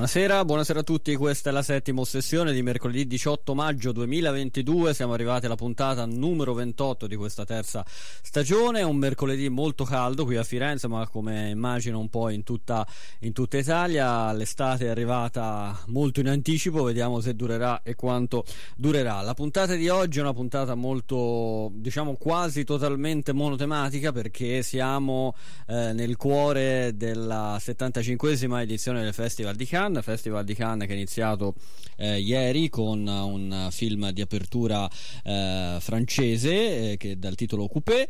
Buonasera, buonasera a tutti, questa è la settima sessione di mercoledì 18 maggio 2022, siamo arrivati alla puntata numero 28 di questa terza stagione, un mercoledì molto caldo qui a Firenze ma come immagino un po' in tutta, in tutta Italia, l'estate è arrivata molto in anticipo, vediamo se durerà e quanto durerà. La puntata di oggi è una puntata molto, diciamo quasi totalmente monotematica perché siamo eh, nel cuore della 75esima edizione del Festival di Cannes Cannes, Festival di Cannes che è iniziato eh, ieri con un film di apertura eh, francese eh, che dal titolo Coupé.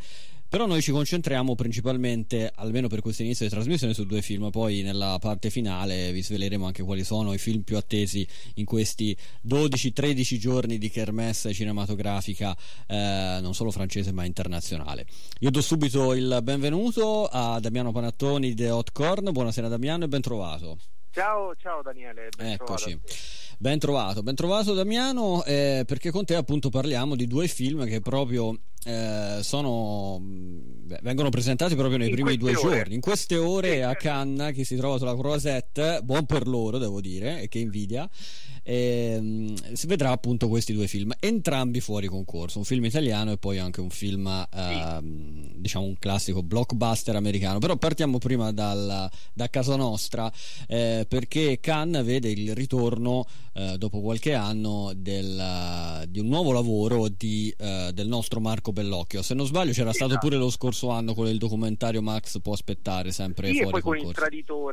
Però noi ci concentriamo principalmente, almeno per questo inizio di trasmissione, su due film. Poi nella parte finale vi sveleremo anche quali sono i film più attesi in questi 12-13 giorni di kermesse cinematografica, eh, non solo francese ma internazionale. Io do subito il benvenuto a Damiano Panattoni di Hot Corn. Buonasera Damiano e ben trovato. Ciao, ciao Daniele, ben Eccoci. Ben trovato, ben trovato Damiano, eh, perché con te appunto parliamo di due film che proprio eh, sono, beh, vengono presentati proprio nei in primi due ore. giorni. In queste ore Sì, a. Cannes, chi si trova sulla Croisette, buon per loro devo dire, e che invidia, ehm, si vedrà appunto questi due film, entrambi fuori concorso, un film italiano e poi anche un film, ehm, diciamo un classico blockbuster americano. Però partiamo prima dal- da casa nostra, eh, perché Cannes vede il ritorno eh, dopo qualche anno del, di un nuovo lavoro di, eh, del nostro Marco Bellocchio. Se non sbaglio, c'era stato Esatto. pure lo scorso anno con il documentario Max può aspettare sempre Sì, fuori concorso.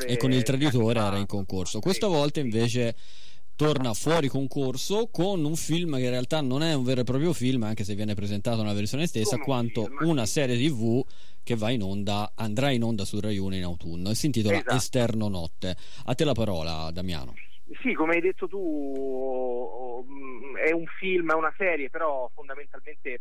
E con il traditore era in concorso. Questa volta invece torna fuori concorso con un film che in realtà non è un vero e proprio film, anche se viene presentato nella versione stessa, Come un quanto film, una serie TV che va in onda, andrà in onda su Rai 1 in autunno e si intitola Esatto. Esterno Notte. A te la parola, Damiano. Sì, come hai detto tu, mm, è un film, è una serie, però fondamentalmente eh,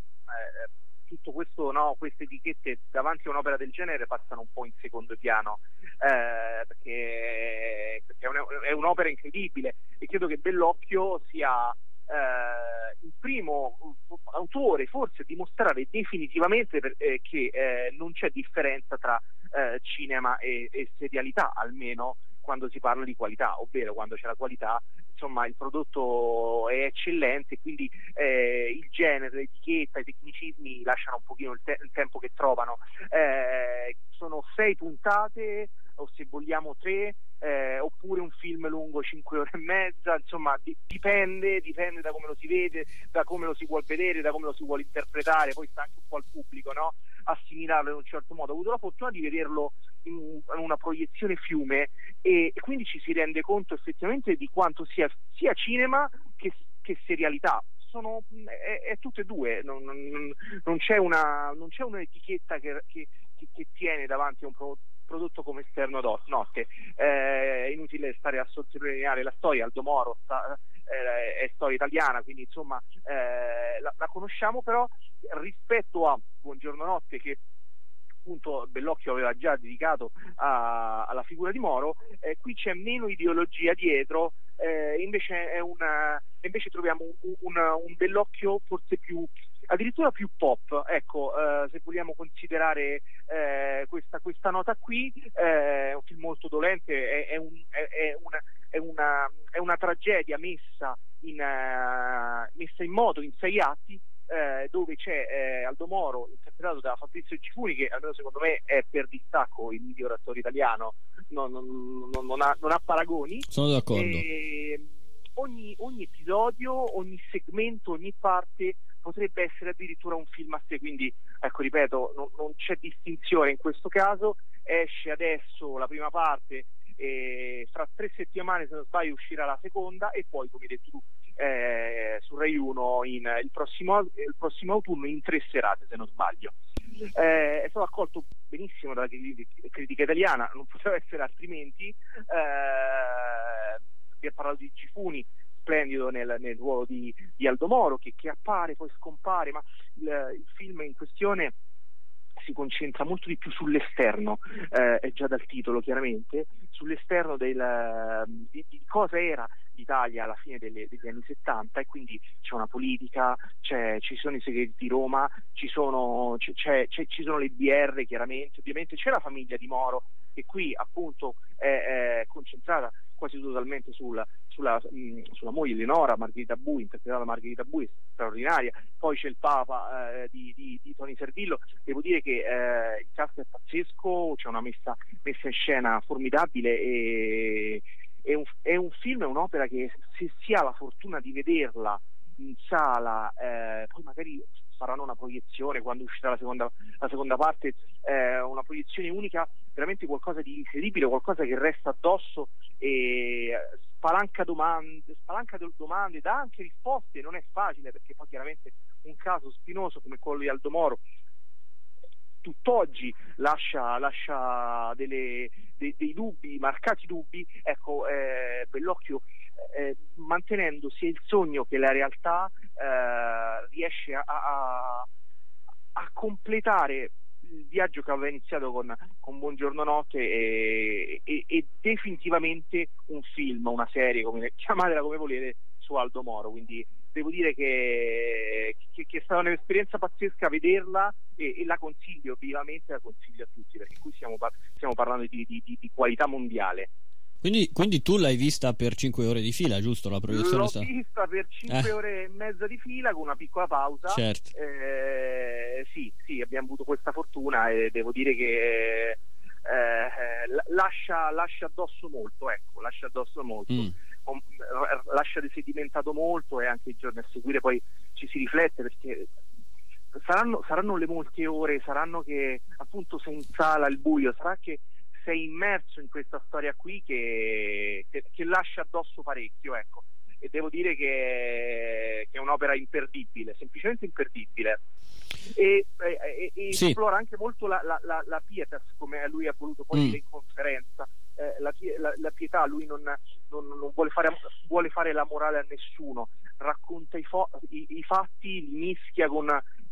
tutto questo, no, queste etichette davanti a un'opera del genere passano un po' in secondo piano, eh, perché, perché è, un- è un'opera incredibile e credo che Bellocchio sia eh, il primo autore forse a dimostrare definitivamente per- eh, che eh, non c'è differenza tra eh, cinema e, e serialità, almeno quando si parla di qualità, ovvero quando c'è la qualità, insomma il prodotto è eccellente, quindi eh, il genere, l'etichetta, i tecnicismi lasciano un pochino il, te- il tempo che trovano. Eh, sono sei puntate, o se vogliamo tre, eh, oppure un film lungo cinque ore e mezza, insomma di- dipende, dipende da come lo si vede, da come lo si vuol vedere, da come lo si vuole interpretare, poi sta anche un po' al pubblico, no? assimilarlo in un certo modo. Ho avuto la fortuna di vederlo in, un- in una proiezione fiume e, e quindi ci si rende conto effettivamente di quanto sia sia cinema che, che serialità. Sono, è, è tutte e due, non, non- non c'è, una, non c'è un'etichetta che, che- che- tiene davanti a un pro- prodotto come esterno do- notte. Eh, è inutile stare a sottolineare la storia, Aldo Moro sta- eh, è storia italiana, quindi insomma eh, la, la conosciamo, però rispetto a Buongiorno Notte che appunto Bellocchio aveva già dedicato a- alla figura di Moro, eh, qui c'è meno ideologia dietro, eh, invece, è una- invece troviamo un, un- un Bellocchio forse più addirittura più pop, ecco, eh, se vogliamo considerare eh, questa, questa nota qui, eh, è un film molto dolente, è, è un- è- una, una- è una tragedia messa in, eh, messa in moto in sei atti, eh, dove c'è eh, Aldo Moro interpretato da Fabrizio Gifuni che almeno secondo me è per distacco il miglior attore italiano non, non- non- non ha, non ha paragoni Sono d'accordo. e ogni, ogni episodio, ogni segmento, ogni parte potrebbe essere addirittura un film a sé, quindi ecco ripeto, non, non c'è distinzione in questo caso, esce adesso la prima parte e fra tre settimane se non sbaglio uscirà la seconda e poi come hai detto tu eh, su Rai 1 in, il, prossimo, il prossimo autunno in tre serate se non sbaglio. Eh, è stato accolto benissimo dalla cri- critica italiana, non poteva essere altrimenti. Eh, vi ha parlato di Gifuni, splendido nel, nel ruolo di, di Aldo Moro, che, che appare, poi scompare, ma il, il film in questione si concentra molto di più sull'esterno, eh, è già dal titolo chiaramente, sull'esterno del, di, di cosa era l'Italia alla fine delle- degli anni 70 e quindi c'è una politica, c'è- ci sono i segreti di Roma, ci sono, c'è- c'è- ci sono le BR chiaramente, ovviamente c'è la famiglia di Moro che qui appunto è, è concentrata quasi totalmente sulla, sulla, mh, sulla moglie Eleonora, Margherita Bui, interpretata da Margherita Bui, straordinaria, poi c'è il Papa eh, di, di, di, Tony Servillo, devo dire che eh, il cast è pazzesco, c'è una messa, messa in scena formidabile e è un, è un film, è un'opera che se si ha la fortuna di vederla in sala, eh, poi magari faranno una proiezione quando uscirà la seconda, la seconda parte, eh, una proiezione unica, veramente qualcosa di incredibile, qualcosa che resta addosso e spalanca domande, spalanca domande, dà anche risposte, non è facile perché poi chiaramente un caso spinoso come quello di Aldo Moro tutt'oggi lascia, lascia delle, dei, dei, dubbi, marcati dubbi, ecco, eh, Bellocchio eh, mantenendo sia il sogno che la realtà eh, riesce a, a, a, completare viaggio che aveva iniziato con, con Buongiorno Notte e, e, e, definitivamente un film, una serie, come, chiamatela come volete, su Aldo Moro, quindi devo dire che, che, che è stata un'esperienza pazzesca vederla e, e, la consiglio vivamente, la consiglio a tutti perché qui stiamo, stiamo parlando di, di, di, di qualità mondiale. Quindi, quindi, tu l'hai vista per 5 ore di fila, giusto? La proiezione L'ho sta... vista per 5 eh. ore e mezza di fila con una piccola pausa. Certo. Eh, sì, sì, abbiamo avuto questa fortuna e devo dire che eh, lascia, lascia, addosso molto, ecco, lascia addosso molto. Mm. Lascia sedimentato molto e anche i giorni a seguire poi ci si riflette perché saranno, saranno le molte ore, saranno che appunto sei in sala al buio, sarà che sei immerso in questa storia qui che, che, che lascia addosso parecchio, ecco. E devo dire che, che, è un'opera imperdibile, semplicemente imperdibile. E, e, e sì. esplora anche molto la, la, la, la, pietas, come lui ha voluto poi mm. dire in conferenza. Eh, la, la, pietà, lui non, non, non vuole, fare, vuole, fare, la morale a nessuno, racconta i, fo- i, i fatti, li mischia con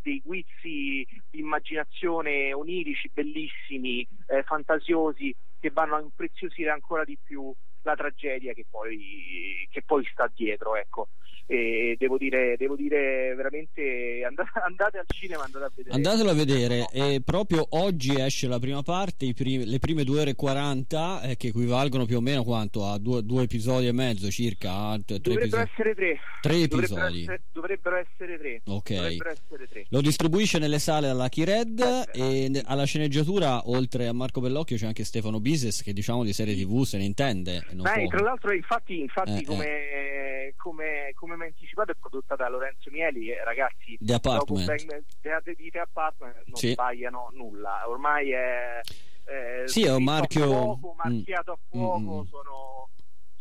dei guizzi di immaginazione onirici, bellissimi, eh, fantasiosi, che vanno a impreziosire ancora di più la tragedia che poi, che poi sta dietro. Ecco. E devo dire, devo dire veramente andate, andate, al cinema andate a vedere. Andatelo a vedere. E proprio oggi esce la prima parte primi, le prime 2 ore e 40 eh, che equivalgono più o meno quanto? A due, due episodi e mezzo circa? Tre dovrebbero episodi. essere tre. Tre episodi. dovrebbero essere, tre. Ok. Essere tre. lo distribuisce nelle sale alla Red eh, e alla sceneggiatura oltre a Marco Bellocchio c'è anche Stefano Bises che diciamo di serie tv se ne intende Beh, tra l'altro infatti, infatti eh, come, eh. come, come mi ha anticipato è prodotta da Lorenzo Mieli e ragazzi The Apartment Bang, di The Apartment non sì. sbagliano nulla ormai è, è sì è un marchio fuoco, marchiato a fuoco mm. mm. sono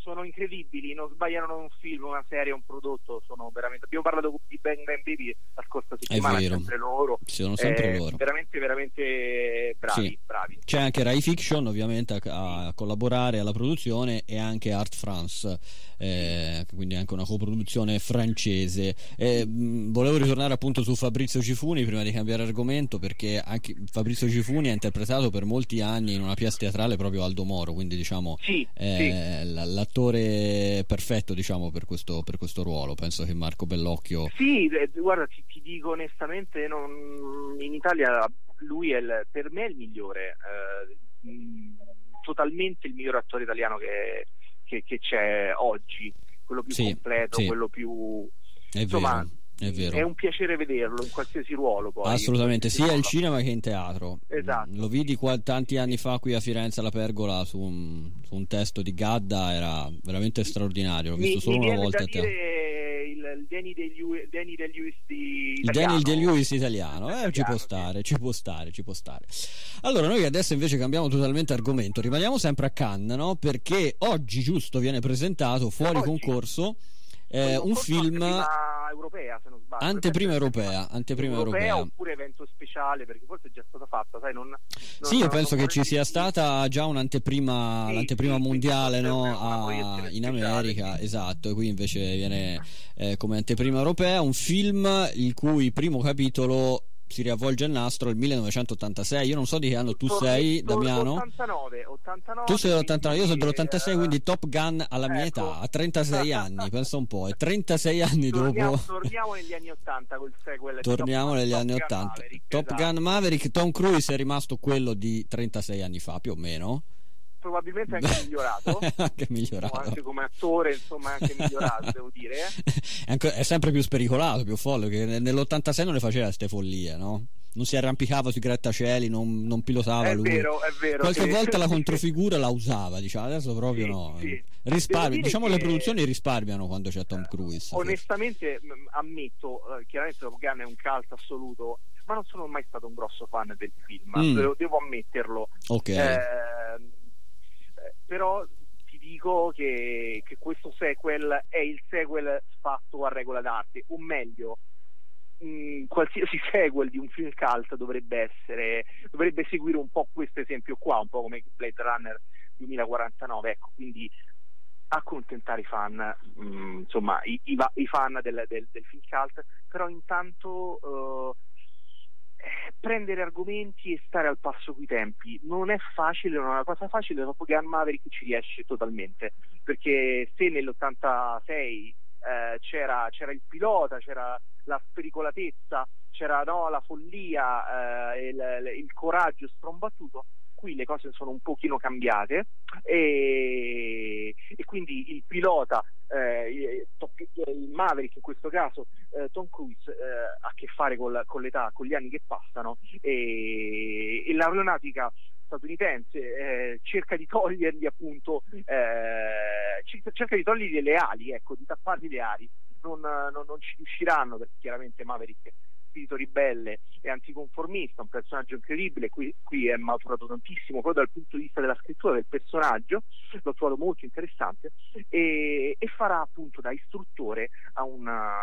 sono incredibili, non sbagliano un film, una serie, un prodotto, sono veramente... Abbiamo parlato di Bang Bang Baby la scorsa settimana, è sempre loro. Sono sempre eh, loro. Veramente, veramente bravi, sì. bravi. C'è anche Rai Fiction ovviamente a, a collaborare alla produzione e anche Art France, eh, quindi anche una coproduzione francese. Eh, volevo ritornare appunto su Fabrizio Cifuni prima di cambiare argomento perché anche Fabrizio Cifuni ha interpretato per molti anni in una pièce teatrale proprio Aldo Moro, quindi diciamo sì, eh, sì. La, l'attore perfetto diciamo, per, questo, per, questo, ruolo. Penso che Marco Bellocchio. Sì, eh, guarda, ti, ti dico onestamente, non, in Italia lui è il, per me è il migliore, eh, totalmente il miglior attore italiano che, che, che c'è oggi, quello più sì, completo, sì. quello più. È insomma, vero è vero. È un piacere vederlo in qualsiasi ruolo. Poi, Assolutamente, sia al cinema che in teatro. Esatto. Lo vidi qua, tanti anni fa qui a Firenze alla Pergola su un, su un testo di Gadda, era veramente straordinario. L'ho visto mi, solo mi una volta a teatro. Il Danny De Lewis di il De Lewis italiano, eh, ci può stare, ci può stare, ci può stare. Allora, noi adesso invece cambiamo totalmente argomento, rimaniamo sempre a Cannes, no? Perché oggi giusto viene presentato fuori oggi. concorso eh, un film europea se non sbaglio anteprima europea anteprima europea, europea. oppure evento speciale perché forse è già stata fatta sai non, non sì io penso che ci sia stata già un'anteprima sì, l'anteprima sì, mondiale no, a, in America esatto e qui invece viene eh, come anteprima europea un film il cui primo capitolo si riavvolge il nastro il 1986. Io non so di che anno tu Tor- sei, Damiano. 89, 89. Tu sei dell'89, io sono dell'86, quindi Top Gun alla mia ecco. età, a 36 anni, pensa un po', e 36 anni torniamo, dopo. Torniamo negli anni 80 col sequel. Torniamo Top, negli Top anni Gun 80. Maverick, Top esatto. Gun Maverick, Tom Cruise è rimasto quello di 36 anni fa, più o meno. Probabilmente anche migliorato, anche migliorato. anche come attore, insomma, anche migliorato, devo dire. Eh. È sempre più spericolato, più folle, che nell'86 non le faceva queste follie, no? non si arrampicava sui grattacieli, non, non pilotava è lui. Vero, è vero. Qualche volta la controfigura la usava, diciamo, adesso proprio sì, no. Sì. Risparmi, diciamo che... le produzioni risparmiano quando c'è Tom Cruise. Onestamente forse. ammetto, chiaramente Top Gun è un calcio assoluto, ma non sono mai stato un grosso fan del film, mm. devo, devo, ammetterlo. Ok. Eh, però ti dico che, che questo sequel è il sequel fatto a regola d'arte, o meglio, mh, qualsiasi sequel di un film cult dovrebbe essere dovrebbe seguire un po' questo esempio qua, un po' come Blade Runner 2049, ecco, quindi accontentare i fan, mh, insomma, i, i, i fan del, del, del, film cult, però intanto uh, prendere argomenti e stare al passo coi tempi. Non è facile, non è una cosa facile, dopo Gun Maverick ci riesce totalmente, perché se nell'86 eh, c'era, c'era il pilota, c'era la spericolatezza, c'era no, la follia, eh, il, il, coraggio strombattuto, qui le cose sono un pochino cambiate e, e quindi il pilota, eh, il Maverick in questo caso, eh, Tom Cruise, eh, ha a che fare col, con l'età, con gli anni che passano e, e l'aeronautica statunitense eh, cerca di togliergli appunto eh, cerca di togliergli le ali ecco di tappargli le ali. Non, non, non ci riusciranno perché chiaramente Maverick spirito ribelle e anticonformista, un personaggio incredibile, qui, qui, è maturato tantissimo proprio dal punto di vista della scrittura del personaggio, l'ho trovato molto interessante e, e farà appunto da istruttore a una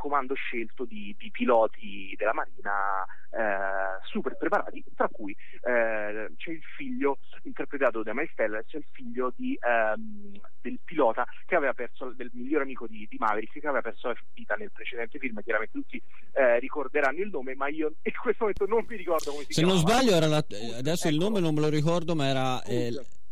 comando scelto di, di piloti della Marina eh, super preparati, tra cui eh, c'è il figlio interpretato da Miles Teller, c'è il figlio di, ehm, del pilota che aveva perso, del migliore amico di, di, Maverick che aveva perso la vita nel precedente film, chiaramente tutti eh, ricorderanno il nome, ma io in questo momento non mi ricordo come si Se chiama. Se non sbaglio era la, adesso ecco. il nome non me lo ricordo, ma era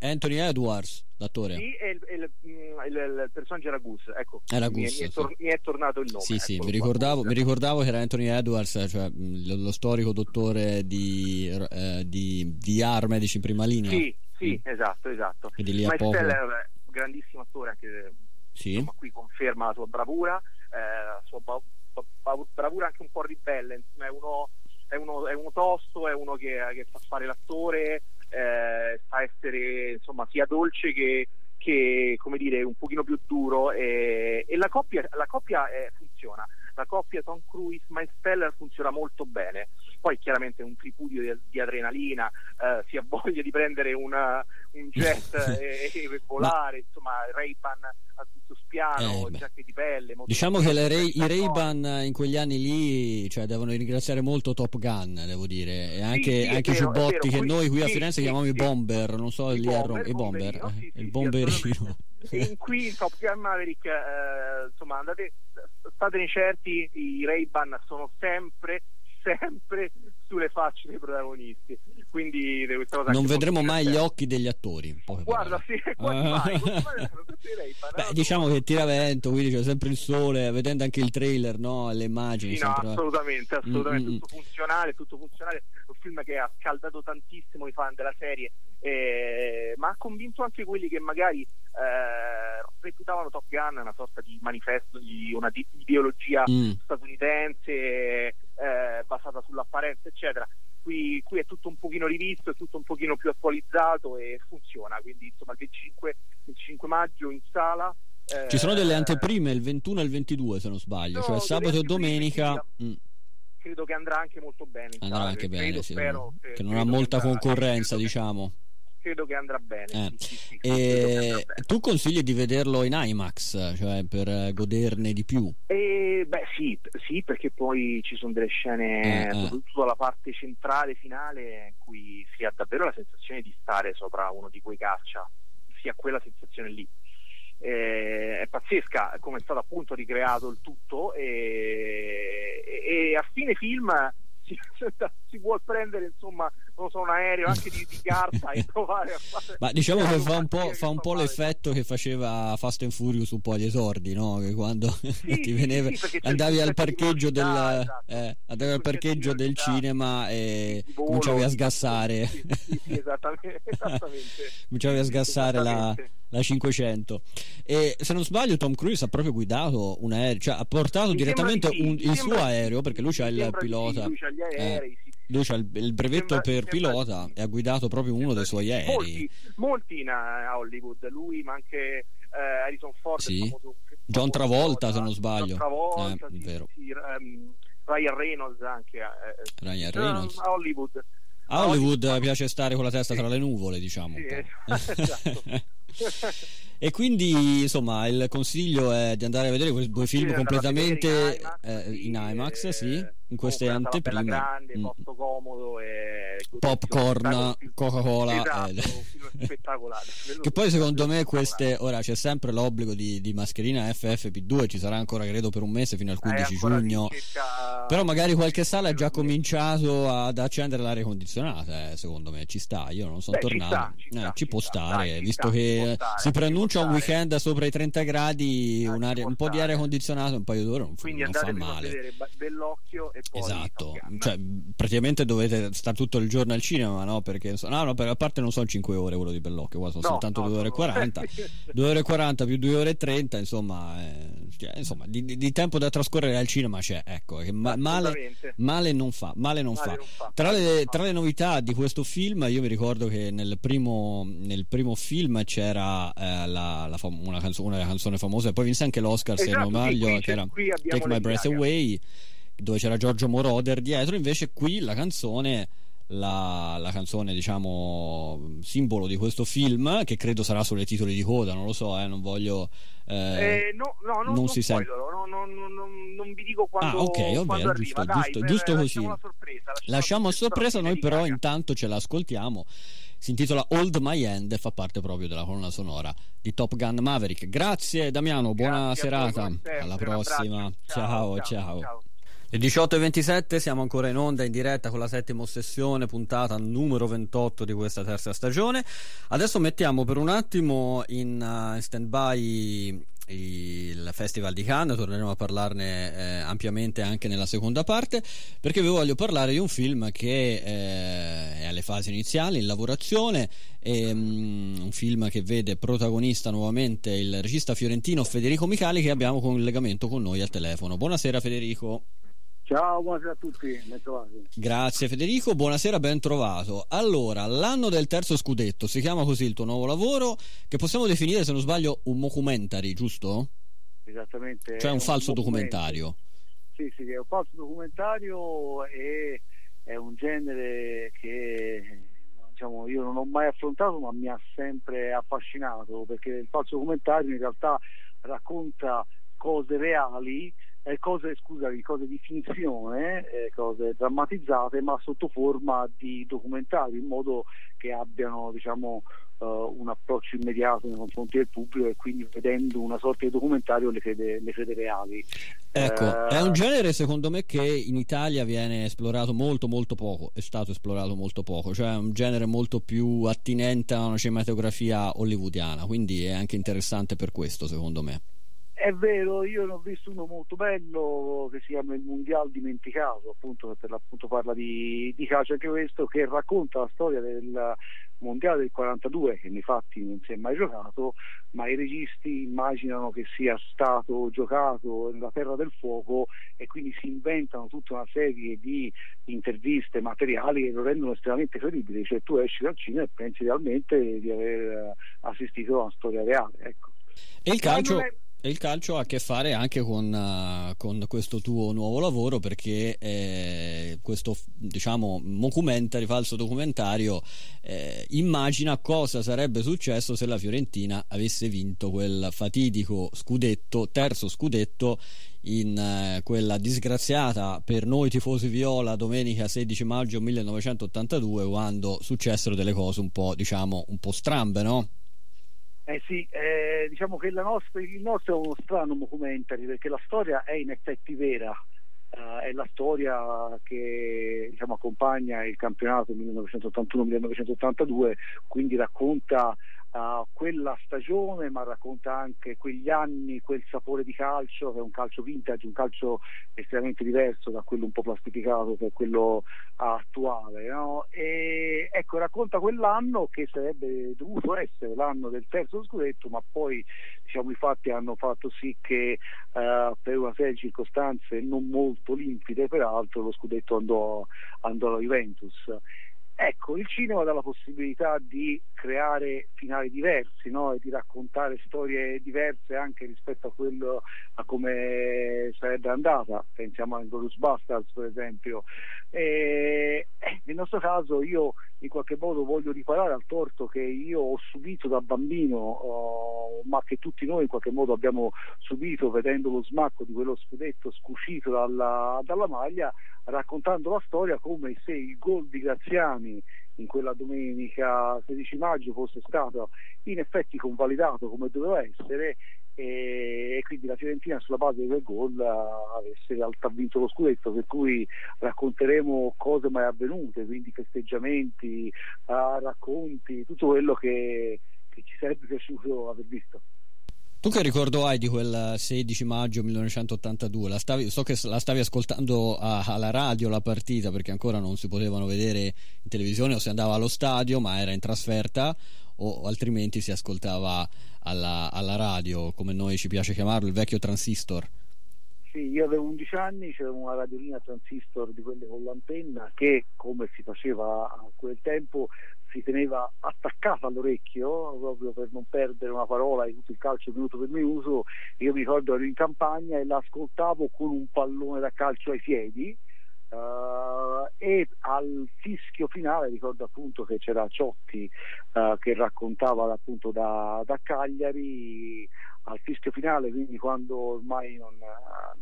Anthony Edwards, l'attore. Sì, e il, il, il, il personaggio era Gus, ecco. Era Gus, mi, sì. mi, è tor- mi, è tornato il nome. Sì, sì, mi ricordavo, mi ricordavo, che era Anthony Edwards, cioè lo, lo storico dottore di, eh, di, di AR medici in prima linea. Sì, sì, mm. esatto, esatto. E di lì a poco... Steller, grandissimo attore, anche sì. insomma, qui conferma la sua bravura, eh, la sua ba- ba- bravura anche un po' ribelle, insomma, è uno, è uno, è uno tosto, è uno che, che sa fare l'attore eh, sa essere insomma sia dolce che, che dire un pochino più duro e, e la coppia, la coppia eh, funziona. La coppia Tom Cruise Miles Teller funziona molto bene poi chiaramente un tripudio di, di adrenalina eh, si ha voglia di prendere una, un jet e, e volare insomma Ray-Ban a tutto spiano eh, giacche di pelle diciamo che Ray, i Ray-Ban in quegli anni lì cioè, devono ringraziare molto Top Gun devo dire. E anche, sì, anche i giubbotti che qui, noi qui a Firenze sì, chiamiamo sì, i bomber non so i lì bomber, a Roma i bomber sì, il bomberino. in qui in Top Gun Maverick eh, insomma andate statene certi i Ray-Ban sono sempre sempre sulle facce dei protagonisti. Quindi non vedremo mai gli occhi degli attori guarda sì, quasi mai, quasi mai Beh, diciamo che tira vento quindi c'è sempre il sole vedendo anche il trailer no? le immagini sì, no, assolutamente, assolutamente mm-hmm. tutto funzionale tutto funzionale. Un film che ha scaldato tantissimo i fan della serie eh, ma ha convinto anche quelli che magari eh, reputavano Top Gun una sorta di manifesto di una di ideologia mm. statunitense eh, basata sull'apparenza eccetera. Qui, qui, è tutto un pochino rivisto è tutto un pochino più attualizzato e funziona. Quindi insomma il 25, 25 maggio in sala ci sono delle eh, anteprime il 21 e il 22 se non sbaglio. No, cioè sabato e domenica mm. credo che andrà anche molto bene andrà anche bene credo, sì, spero, che non ha molta concorrenza diciamo credo che andrà bene. Eh. Sì, sì, e tu consigli di vederlo in IMAX, cioè per goderne di più? E, beh sì, sì, perché poi ci sono delle scene, eh, eh. soprattutto la parte centrale, finale, in cui si ha davvero la sensazione di stare sopra uno di quei caccia, si ha quella sensazione lì. Eh, è pazzesca come è stato appunto ricreato il tutto e, e, e a fine film si, si vuole prendere insomma non so, un aereo anche di, di carta e provare a fare ma diciamo che fa un po', fa un po l'effetto che faceva Fast and Furious un po' agli esordi no? che quando sì, ti veneva, sì, andavi al parcheggio del, esatto. eh, andavi al parcheggio del cinema e cominciavi a sgassare. sì, esattamente, esattamente. cominciavi a sgassare la, la 500 e se non sbaglio Tom Cruise ha proprio guidato un aereo cioè ha portato Mi direttamente un, il suo aereo perché lui c'ha il pilota. lui c'ha gli aerei eh lui ha il, il brevetto sembra, per pilota sì. e ha guidato proprio uno dei suoi aerei. Molti, molti in uh, Hollywood, lui ma anche uh, Harrison Ford, sì. famoso, John Travolta se non sbaglio. John Travolta, eh, sì, vero. Sì, um, Ryan Reynolds anche. Eh, Ryan Reynolds. A Hollywood. A Hollywood, Hollywood piace stare con la testa tra le nuvole, diciamo. Sì, esatto. E quindi insomma il consiglio è di andare a vedere questi due film completamente in IMAX, eh, in IMAX sì, in queste anteprime. Grande, mm. posto comodo e popcorn, Coca-Cola. Esatto, eh. spettacolare. che poi secondo me queste, ora c'è sempre l'obbligo di, di, mascherina FFP2, ci sarà ancora credo per un mese fino al 15 giugno. Circa... Però magari qualche sala ha già cominciato ad accendere l'aria condizionata, eh, secondo me ci sta, io non sono Beh, tornato. Ci, sta, ci, eh, sta, ci può sta, stare, dai, visto che si preannuncia un weekend sopra i 30 gradi, ah, un po' di aria condizionata un paio d'ore non, Quindi non fa male. vedere Bellocchio e poi Esatto, cioè, praticamente dovete stare tutto il giorno al cinema, no? Perché no, no, per, a parte non sono 5 ore quello di Bellocchio, qua sono no, soltanto no, 2 ore e 40. 2 ore e 40 più 2 ore e 30, insomma, eh, cioè, insomma di, di, tempo da trascorrere al cinema c'è, ecco, che ma, male, male, non fa, male non, male fa. non fa. Tra, le, tra le novità di questo film, io mi ricordo che nel primo, nel primo film c'era eh, la, la, una una, canzo- una canzone famosa e poi vinse anche l'Oscar esatto, se non sbaglio che era Take My Breath Away dove c'era Giorgio Moroder dietro invece qui la canzone la, la, canzone diciamo simbolo di questo film che credo sarà sulle titoli di coda non lo so eh, non voglio eh, eh, no, no, non, non si sente no, no, non vi dico quando, ah, ok, vabbè, giusto, Dai, giusto, giusto così lasciamo a sorpresa, lasciamo a sorpresa noi però intanto ce l'ascoltiamo si intitola Old My End e fa parte proprio della colonna sonora di Top Gun Maverick. Grazie Damiano, buona Grazie serata. Alla prossima. Ciao, ciao. ciao. ciao. Le 18.27 siamo ancora in onda in diretta con la settima ossessione, puntata numero 28 di questa terza stagione. Adesso mettiamo per un attimo in, uh, in stand by il Festival di Cannes, torneremo a parlarne eh, ampiamente anche nella seconda parte, perché vi voglio parlare di un film che eh, è alle fasi iniziali, in lavorazione, è, um, un film che vede protagonista nuovamente il regista fiorentino Federico Micali che abbiamo collegamento con noi al telefono. Buonasera Federico. Ciao, buonasera a tutti, ben trovati. Grazie Federico, buonasera, ben trovato. Allora, l'anno del terzo scudetto, si chiama così il tuo nuovo lavoro, che possiamo definire, se non sbaglio, un documentary, giusto? Esattamente. Cioè un, un falso documentario. Sì, sì, è un falso documentario e è un genere che diciamo, io non ho mai affrontato ma mi ha sempre affascinato perché il falso documentario in realtà racconta cose reali eh, cose, scusami, cose di finzione, eh, cose drammatizzate, ma sotto forma di documentario, in modo che abbiano diciamo, uh, un approccio immediato nei confronti del pubblico e quindi vedendo una sorta di documentario le crede, le crede reali. Ecco, uh, è un genere secondo me che in Italia viene esplorato molto molto poco, è stato esplorato molto poco, cioè è un genere molto più attinente a una cinematografia hollywoodiana, quindi è anche interessante per questo secondo me. È vero, io ne ho visto uno molto bello che si chiama Il Mondial Dimenticato, appunto, per l'appunto parla di, di calcio anche questo, che racconta la storia del Mondiale del 42, che nei fatti non si è mai giocato, ma i registi immaginano che sia stato giocato nella Terra del Fuoco e quindi si inventano tutta una serie di interviste, materiali che lo rendono estremamente credibile, cioè tu esci dal cinema e pensi realmente di aver assistito a una storia reale. Ecco. E il calcio... E il calcio ha a che fare anche con, uh, con questo tuo nuovo lavoro perché eh, questo diciamo documentary, falso documentario eh, immagina cosa sarebbe successo se la Fiorentina avesse vinto quel fatidico scudetto, terzo scudetto in eh, quella disgraziata per noi tifosi viola domenica 16 maggio 1982 quando successero delle cose un po' diciamo un po' strambe no? Eh sì, eh, diciamo che nostra, il nostro è uno strano documentary perché la storia è in effetti vera, Uh, è la storia che diciamo, accompagna il campionato 1981-1982, quindi racconta quella stagione, ma racconta anche quegli anni, quel sapore di calcio, che è un calcio vintage, un calcio estremamente diverso da quello un po' plastificato che è quello attuale. No? E ecco, racconta quell'anno che sarebbe dovuto essere l'anno del terzo scudetto, ma poi diciamo, i fatti hanno fatto sì che uh, per una serie di circostanze non molto limpide, peraltro, lo scudetto andò, andò alla Juventus. Ecco, il cinema dà la possibilità di creare finali diversi no? e di raccontare storie diverse anche rispetto a quello a come sarebbe andata. Pensiamo a Glorious Bastards per esempio. E, eh, nel nostro caso io in qualche modo voglio riparare al torto che io ho subito da bambino, oh, ma che tutti noi in qualche modo abbiamo subito vedendo lo smacco di quello scudetto scuscito dalla, dalla maglia raccontando la storia come se il gol di Graziani in quella domenica 16 maggio fosse stato in effetti convalidato come doveva essere e, quindi la Fiorentina sulla base di quel gol avesse in realtà vinto lo scudetto per cui racconteremo cose mai avvenute quindi festeggiamenti, uh, racconti tutto quello che, che ci sarebbe piaciuto aver visto tu che ricordo hai di quel 16 maggio 1982? La stavi, so che la stavi ascoltando a, alla radio la partita perché ancora non si potevano vedere in televisione o si andava allo stadio ma era in trasferta o altrimenti si ascoltava alla, alla radio come noi ci piace chiamarlo, il vecchio transistor. Sì, io avevo 11 anni, c'era una radiolina transistor di quelle con l'antenna che, come si faceva a quel tempo, si teneva attaccata all'orecchio proprio per non perdere una parola di tutto il calcio minuto per minuto. Io mi ricordo ero in campagna e l'ascoltavo con un pallone da calcio ai piedi. Uh, e al fischio finale ricordo appunto che c'era Ciotti uh, che raccontava appunto da, da Cagliari al fischio finale, quindi quando ormai non,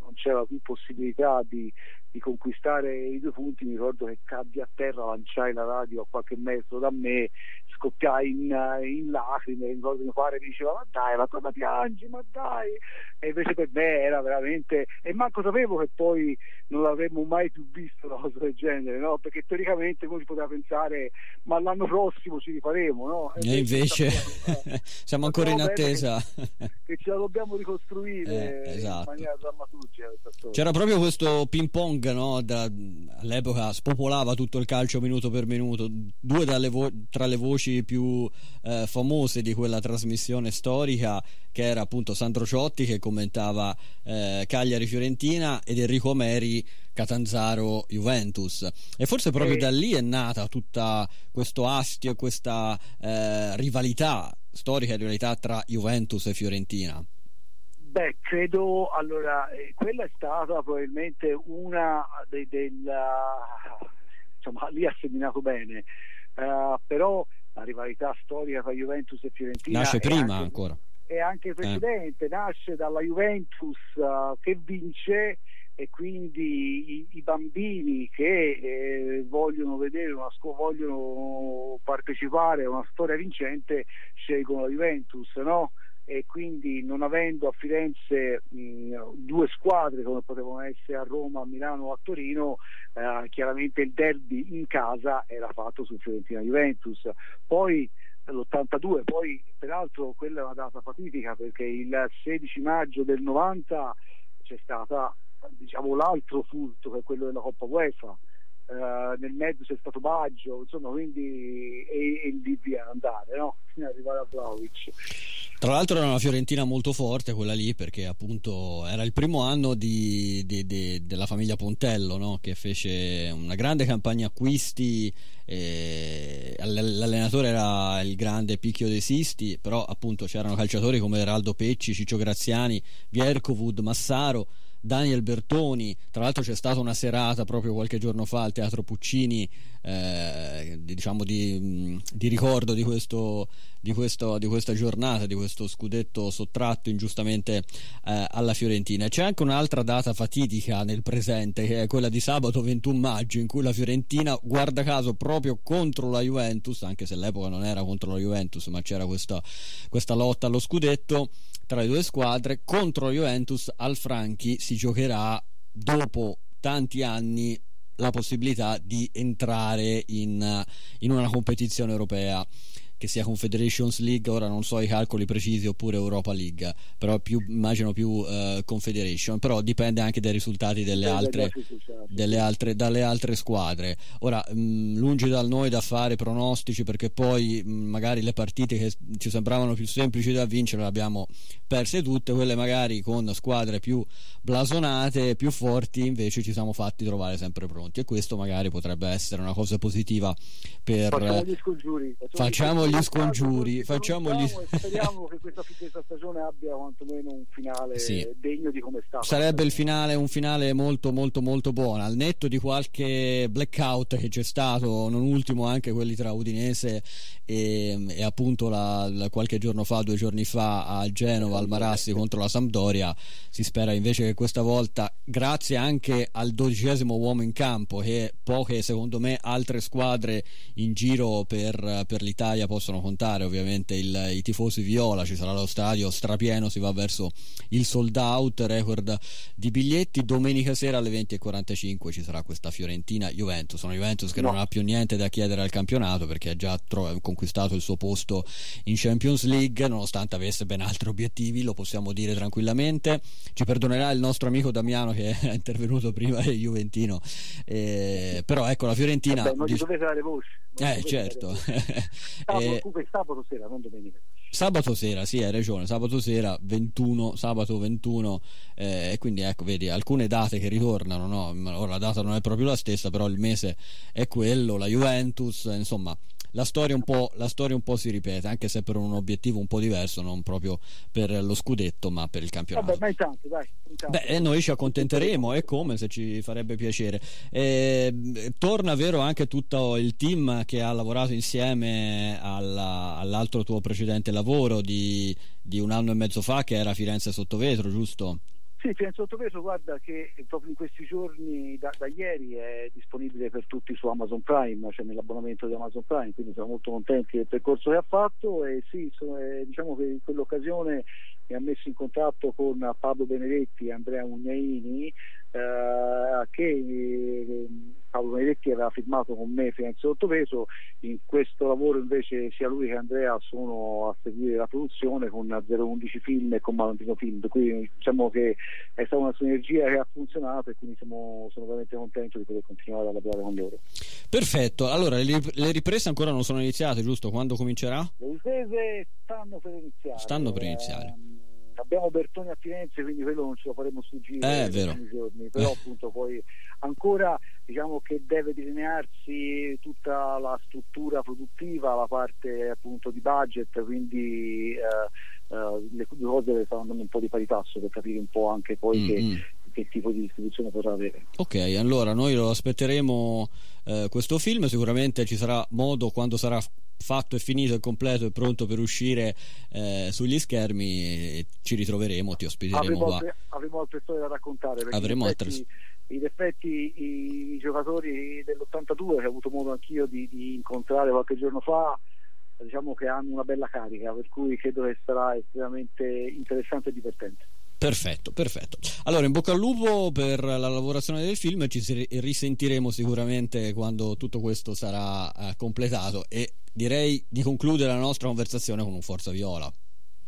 non c'era più possibilità di, di, conquistare i due punti, mi ricordo che caddi a terra, lanciai la radio a qualche metro da me, scoppiai in, in lacrime, ricordo mio padre mi diceva ma dai, ma cosa piangi, ma dai, e invece per me era veramente, e manco sapevo che poi non l'avremmo mai più visto una cosa del genere, no? perché teoricamente uno si poteva pensare ma l'anno prossimo ci rifaremo, no? e, e invece, invece siamo ancora in attesa. Che, che ce la dobbiamo ricostruire eh, esatto. in maniera drammaturgica. C'era proprio questo ping pong, no? da, all'epoca spopolava tutto il calcio minuto per minuto. Due vo- tra le voci più eh, famose di quella trasmissione storica, che era appunto Sandro Ciotti che commentava eh, Cagliari Fiorentina ed Enrico Meri Catanzaro Juventus. E forse proprio da lì è nata tutta questo astio e questa eh, rivalità storica rivalità tra Juventus e Fiorentina? Beh, credo, allora, eh, quella è stata probabilmente una dei, del, insomma, lì ha seminato bene, uh, però la rivalità storica tra Juventus e Fiorentina nasce prima anche, ancora. È anche precedente, eh. nasce dalla Juventus uh, che vince e quindi i, i bambini che eh, vogliono vedere una vogliono partecipare a una storia vincente scelgono la Juventus, no? E quindi non avendo a Firenze mh, due squadre come potevano essere a Roma, a Milano o a Torino, eh, chiaramente il derby in casa era fatto su Fiorentina Juventus. Poi l'82, poi peraltro quella è una data fatidica perché il 16 maggio del 90 c'è stata diciamo, l'altro furto che è quello della Coppa UEFA. Uh, nel mezzo c'è stato Baggio, insomma, quindi e, e lì via andare, no? Fino ad arrivare a Vlaovic. Tra l'altro era una Fiorentina molto forte quella lì perché appunto era il primo anno di, di, di, della famiglia Pontello no? che fece una grande campagna acquisti, l'allenatore era il grande Picchio De Sisti, però appunto c'erano calciatori come Eraldo Pecci, Ciccio Graziani, Viercovud, Massaro Daniel Bertoni, tra l'altro c'è stata una serata proprio qualche giorno fa al Teatro Puccini, eh, diciamo di, di, ricordo di, questo, di, questo, di, questa giornata, di questo scudetto sottratto ingiustamente eh, alla Fiorentina. C'è anche un'altra data fatidica nel presente, che è quella di sabato 21 maggio, in cui la Fiorentina, guarda caso, proprio contro la Juventus, anche se all'epoca non era contro la Juventus, ma c'era questa, questa lotta allo scudetto, tra le due squadre contro Juventus al Franchi si giocherà dopo tanti anni la possibilità di entrare in, in una competizione europea che sia Confederations League, ora non so i calcoli precisi, oppure Europa League, però più, immagino più uh, Confederation, però dipende anche dai risultati delle altre, delle altre, dalle altre squadre. Ora, mh, lungi dal noi da fare pronostici perché poi mh, magari le partite che ci sembravano più semplici da vincere le abbiamo perse tutte, quelle magari con squadre più blasonate, più forti, invece ci siamo fatti trovare sempre pronti e questo magari potrebbe essere una cosa positiva per... Facciamo gli scongiuri. Facciamo gli scongiuri, facciamo gli... speriamo che questa, questa stagione abbia quantomeno un finale sì. degno di come sta. Sarebbe il finale, un finale molto molto molto buono, al netto di qualche blackout che c'è stato, non ultimo anche quelli tra Udinese e, e appunto la, la, qualche giorno fa, due giorni fa a Genova, al Marassi contro la Sampdoria, si spera invece che questa volta, grazie anche al dodicesimo uomo in campo, che poche secondo me altre squadre in giro per, per l'Italia possono contare ovviamente il, i tifosi viola, ci sarà lo stadio strapieno, si va verso il sold out, record di biglietti, domenica sera alle 20.45 ci sarà questa Fiorentina Juventus, una Juventus che no. non ha più niente da chiedere al campionato perché ha già tro- conquistato il suo posto in Champions League, nonostante avesse ben altri obiettivi, lo possiamo dire tranquillamente, ci perdonerà il nostro amico Damiano che è intervenuto prima del Juventino, eh, però ecco la Fiorentina... Vabbè, non gli dovete dare voce. Eh certo. eh, sabato sera, non domenica. Sabato sera, sì, hai ragione, sabato sera 21, sabato 21, eh, e quindi ecco, vedi, alcune date che ritornano, no? Ora la data non è proprio la stessa, però il mese è quello, la Juventus, insomma, la storia, la storia un po', si ripete, anche se per un obiettivo un po' diverso, non proprio per lo scudetto, ma per il campionato. Vabbè, ma intanto, dai. Intanto. Beh, noi ci accontenteremo, è come se ci farebbe piacere. Eh, torna, vero, anche tutto il team che ha lavorato insieme alla, all'altro tuo precedente lavoro di, di un anno e mezzo fa, che era Firenze sotto vetro, giusto? Sì, Firenze Sottopeso, guarda che proprio in questi giorni, da, da, ieri, è disponibile per tutti su Amazon Prime, cioè nell'abbonamento di Amazon Prime, quindi siamo molto contenti del percorso che ha fatto e sì, so, eh, diciamo che in quell'occasione mi ha messo in contatto con Pablo Benedetti e Andrea Mugnaini eh, che eh, Paolo Benedetti aveva firmato con me Firenze Sottopeso, in questo lavoro invece sia lui che Andrea sono a seguire la produzione con 011 Film e con Valentino Film, quindi diciamo che è stata una sinergia che ha funzionato e quindi siamo, sono veramente contento di poter continuare a lavorare con loro. Perfetto, allora le riprese ancora non sono iniziate, giusto? Quando comincerà? Le riprese stanno per iniziare. Stanno per iniziare. Eh, abbiamo Bertoni a Firenze quindi quello non ce lo faremo sfuggire eh, nei giorni però eh. appunto poi ancora diciamo che deve delinearsi tutta la struttura produttiva la parte appunto di budget quindi eh, eh, le due cose stanno andando un po' di pari passo per capire un po' anche poi mm-hmm. che che tipo di distribuzione potrà avere. Ok, allora noi lo aspetteremo eh, questo film, sicuramente ci sarà modo quando sarà fatto e finito e completo e pronto per uscire eh, sugli schermi ci ritroveremo, ti ospiteremo avremo qua. Altre, avremo altre storie da raccontare. Avremo altre in effetti i, i, giocatori dell'82 che ho avuto modo anch'io di, di incontrare qualche giorno fa diciamo che hanno una bella carica per cui credo che sarà estremamente interessante e divertente Perfetto, perfetto. Allora, in bocca al lupo per la lavorazione del film, ci risentiremo sicuramente quando tutto questo sarà eh, completato e direi di concludere la nostra conversazione con un Forza Viola.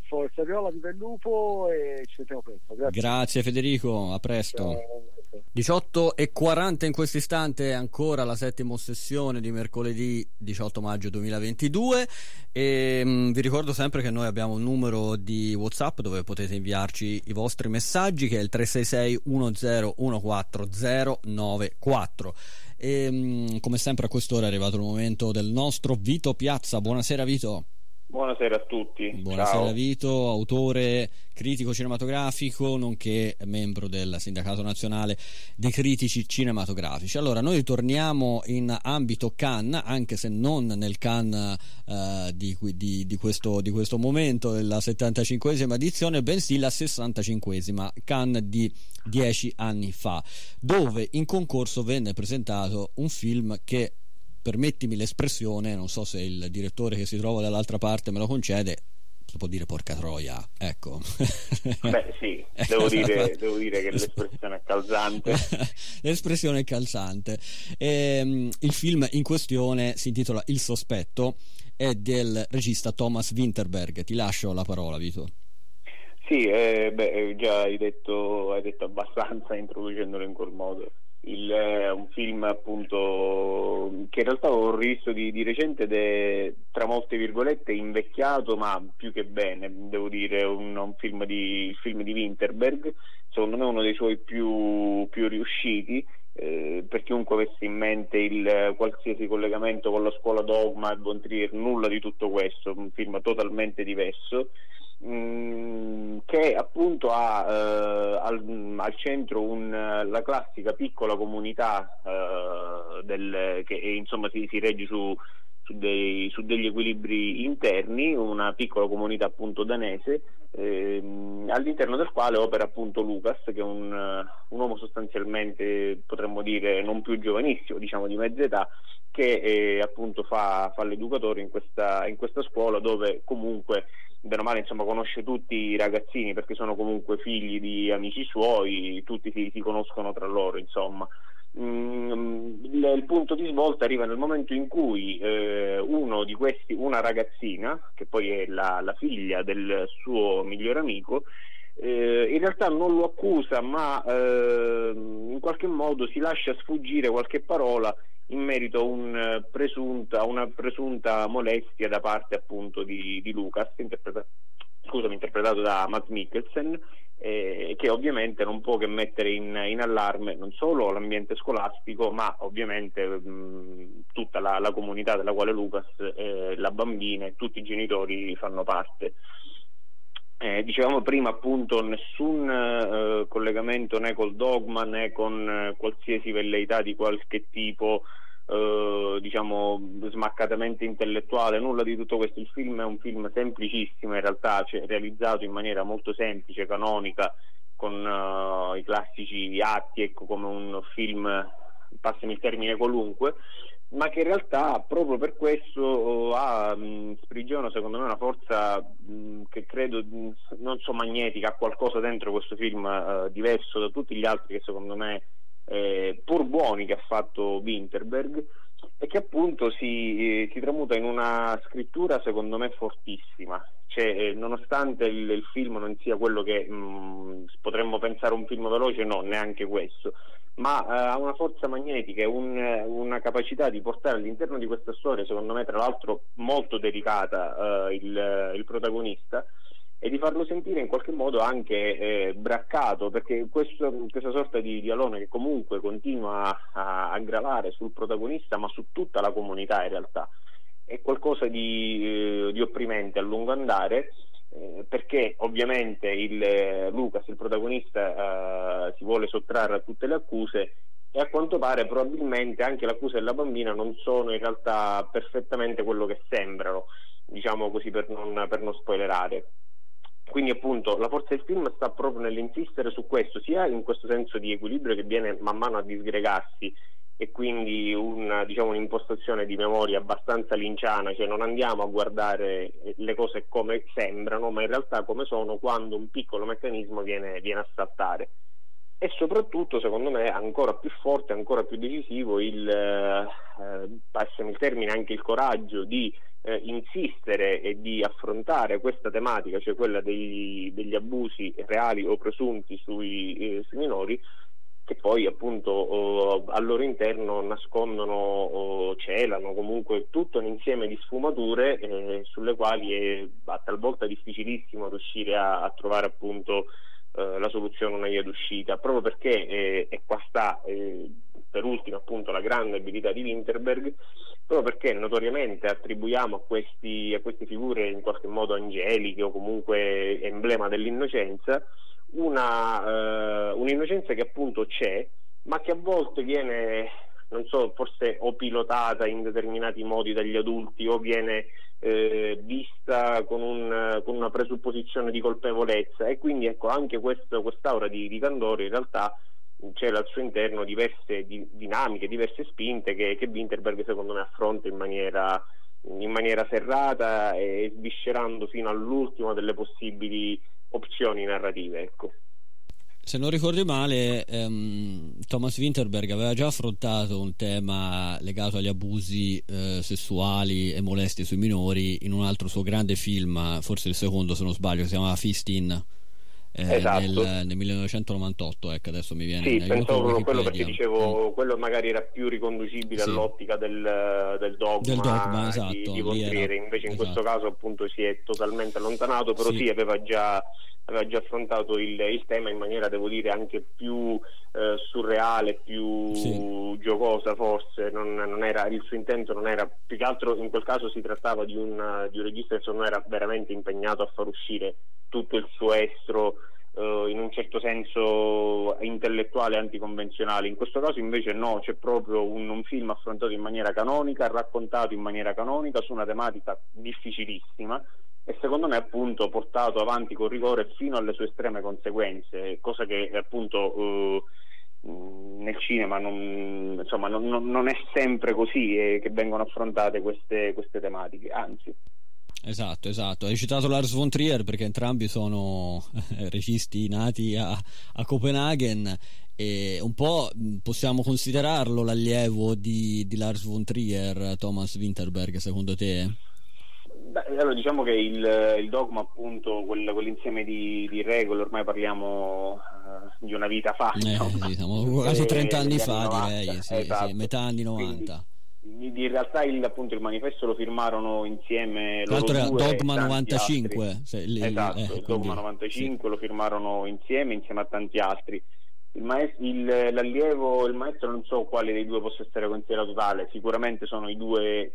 Forza Viola, viva il lupo e ci vediamo presto. Grazie. Grazie Federico, a presto. Ciao. 18 e 40 in questo istante ancora la settima sessione di mercoledì 18 maggio 2022 e mh, vi ricordo sempre che noi abbiamo un numero di whatsapp dove potete inviarci i vostri messaggi che è il 366 1014094 e mh, come sempre a quest'ora è arrivato il momento del nostro Vito Piazza. Buonasera Vito Buonasera a tutti. Buonasera Ciao. Vito, autore, critico cinematografico, nonché membro del Sindacato Nazionale dei Critici Cinematografici. Allora, noi torniamo in ambito Cannes, anche se non nel Cannes eh, di, di, di, questo, di, questo, momento, della 75esima edizione, bensì la 65esima Cannes di dieci anni fa, dove in concorso venne presentato un film che permettimi l'espressione, non so se il direttore che si trova dall'altra parte me lo concede, si può dire porca troia, ecco. Beh sì, devo dire, devo dire che l'espressione è calzante. l'espressione è calzante. E, um, il film in questione si intitola Il sospetto, è del regista Thomas Winterberg. Ti lascio la parola, Vito. Sì, eh, beh, già hai detto, hai detto abbastanza introducendolo in quel modo il, eh, un film appunto che in realtà ho rivisto di, di recente ed è tra molte virgolette invecchiato ma più che bene devo dire un, un film di, il film di Winterberg secondo me uno dei suoi più, più riusciti eh, per chiunque avesse in mente il qualsiasi collegamento con la scuola Dogma e Von Trier nulla di tutto questo un film totalmente diverso Mm, che appunto ha eh, al, al, centro un, la classica piccola comunità eh, del, che insomma si, si regge su, su, dei, su, degli equilibri interni, una piccola comunità appunto danese ehm, all'interno del quale opera appunto Lucas che è un, un, uomo sostanzialmente potremmo dire non più giovanissimo, diciamo di mezza età che eh, appunto fa, fa l'educatore in questa, in questa scuola dove comunque bene o male insomma, conosce tutti i ragazzini perché sono comunque figli di amici suoi, tutti si, si conoscono tra loro insomma. Mm, il, punto di svolta arriva nel momento in cui eh, questi, una ragazzina, che poi è la, la figlia del suo migliore amico, eh, in realtà non lo accusa ma eh, in qualche modo si lascia sfuggire qualche parola in merito a, un presunta, una presunta molestia da parte appunto di, di Lucas, interpreta, scusami, interpretato da Matt Mikkelsen, eh, che ovviamente non può che mettere in, in, allarme non solo l'ambiente scolastico, ma ovviamente mh, tutta la, la, comunità della quale Lucas, eh, la bambina e tutti i genitori fanno parte. Eh, dicevamo prima appunto nessun eh, collegamento né col dogma né con eh, qualsiasi velleità di qualche tipo eh, diciamo smaccatamente intellettuale, nulla di tutto questo. Il film è un film semplicissimo in realtà, cioè, realizzato in maniera molto semplice, canonica, con uh, i classici atti, ecco come un film, passami il termine qualunque, ma che in realtà proprio per questo ha mh, sprigiona secondo me una forza mh, che credo mh, non so magnetica, ha qualcosa dentro questo film uh, diverso da tutti gli altri che secondo me eh, pur buoni che ha fatto Winterberg e che appunto si, eh, si, tramuta in una scrittura secondo me fortissima. Cioè, eh, nonostante il, il, film non sia quello che mh, mm, potremmo pensare un film veloce no, neanche questo. Ma eh, ha una forza magnetica e un, una capacità di portare all'interno di questa storia secondo me tra l'altro molto delicata eh, il, il protagonista e di farlo sentire in qualche modo anche eh, braccato, perché questo, questa sorta di, di, alone che comunque continua a, a, gravare sul protagonista, ma su tutta la comunità in realtà, è qualcosa di, eh, di opprimente a lungo andare. Eh, perché ovviamente il, eh, Lucas, il protagonista, eh, si vuole sottrarre a tutte le accuse e a quanto pare probabilmente anche l'accusa della bambina non sono in realtà perfettamente quello che sembrano, diciamo così per non, per non spoilerare. Quindi appunto la forza del film sta proprio nell'insistere su questo, sia in questo senso di equilibrio che viene man mano a disgregarsi e quindi una, diciamo, un'impostazione di memoria abbastanza linciana, cioè non andiamo a guardare le cose come sembrano, ma in realtà come sono quando un piccolo meccanismo viene, viene a saltare. E soprattutto, secondo me, ancora più forte, ancora più decisivo il, eh, passami il termine, anche il coraggio di eh, insistere e di affrontare questa tematica, cioè quella dei, degli abusi reali o presunti sui, eh, sui minori, che poi appunto oh, al loro interno nascondono o celano comunque tutto un insieme di sfumature eh, sulle quali è talvolta difficilissimo riuscire a, a trovare appunto eh, la soluzione, una via d'uscita, proprio perché, eh, e qua sta eh, per ultimo appunto la grande abilità di Winterberg, proprio perché notoriamente attribuiamo a, questi, a queste figure in qualche modo angeliche o comunque emblema dell'innocenza, una, eh, un'innocenza che appunto c'è, ma che a volte viene, non so, forse o pilotata in determinati modi dagli adulti o viene eh, vista con, un, con, una presupposizione di colpevolezza. E quindi ecco anche questo, quest'aura di, di candore in realtà c'era al suo interno diverse di, dinamiche, diverse spinte che, che Winterberg secondo me affronta in maniera in maniera serrata e sviscerando fino all'ultimo delle possibili opzioni narrative. Ecco. Se non ricordi male, ehm, Thomas Winterberg aveva già affrontato un tema legato agli abusi eh, sessuali e molesti sui minori in un altro suo grande film, forse il secondo se non sbaglio, si chiamava Fistin eh, esatto. nel, nel, 1998 ecco adesso mi viene sì pensavo proprio quello perché dicevo mm. quello magari era più riconducibile sì. all'ottica del, del, dogma, del dogma esatto, di, di invece in esatto. questo caso appunto si è totalmente allontanato però sì, sì aveva già aveva già affrontato il, il, tema in maniera, devo dire, anche più eh, surreale, più sì. giocosa forse, non, non era, il suo intento non era, più che altro in quel caso si trattava di un, di un regista che non era veramente impegnato a far uscire tutto il suo estro eh, in un certo senso intellettuale anticonvenzionale. In questo caso invece no, c'è proprio un, un, film affrontato in maniera canonica, raccontato in maniera canonica su una tematica difficilissima e secondo me appunto portato avanti con rigore fino alle sue estreme conseguenze, cosa che appunto eh, nel cinema non, insomma, non, non, è sempre così eh, che vengono affrontate queste, queste tematiche, anzi. Esatto, esatto. Hai citato Lars von Trier perché entrambi sono registi nati a, a Copenaghen e un po' possiamo considerarlo l'allievo di, di Lars von Trier, Thomas Winterberg, secondo te? Beh, allora diciamo che il, il dogma, appunto, quel, quell'insieme di, di, regole, ormai parliamo uh, di una vita fa, eh, sì, siamo quasi 30 anni fa, direi, sì, esatto. sì, metà anni 90. Quindi, in realtà il, appunto, il manifesto lo firmarono insieme l'altro era Dogma 95 se, le, esatto, eh, Dogma 95 sì. lo firmarono insieme insieme a tanti altri il maestro, il, l'allievo il maestro non so quale dei due possa essere considerato tale sicuramente sono i due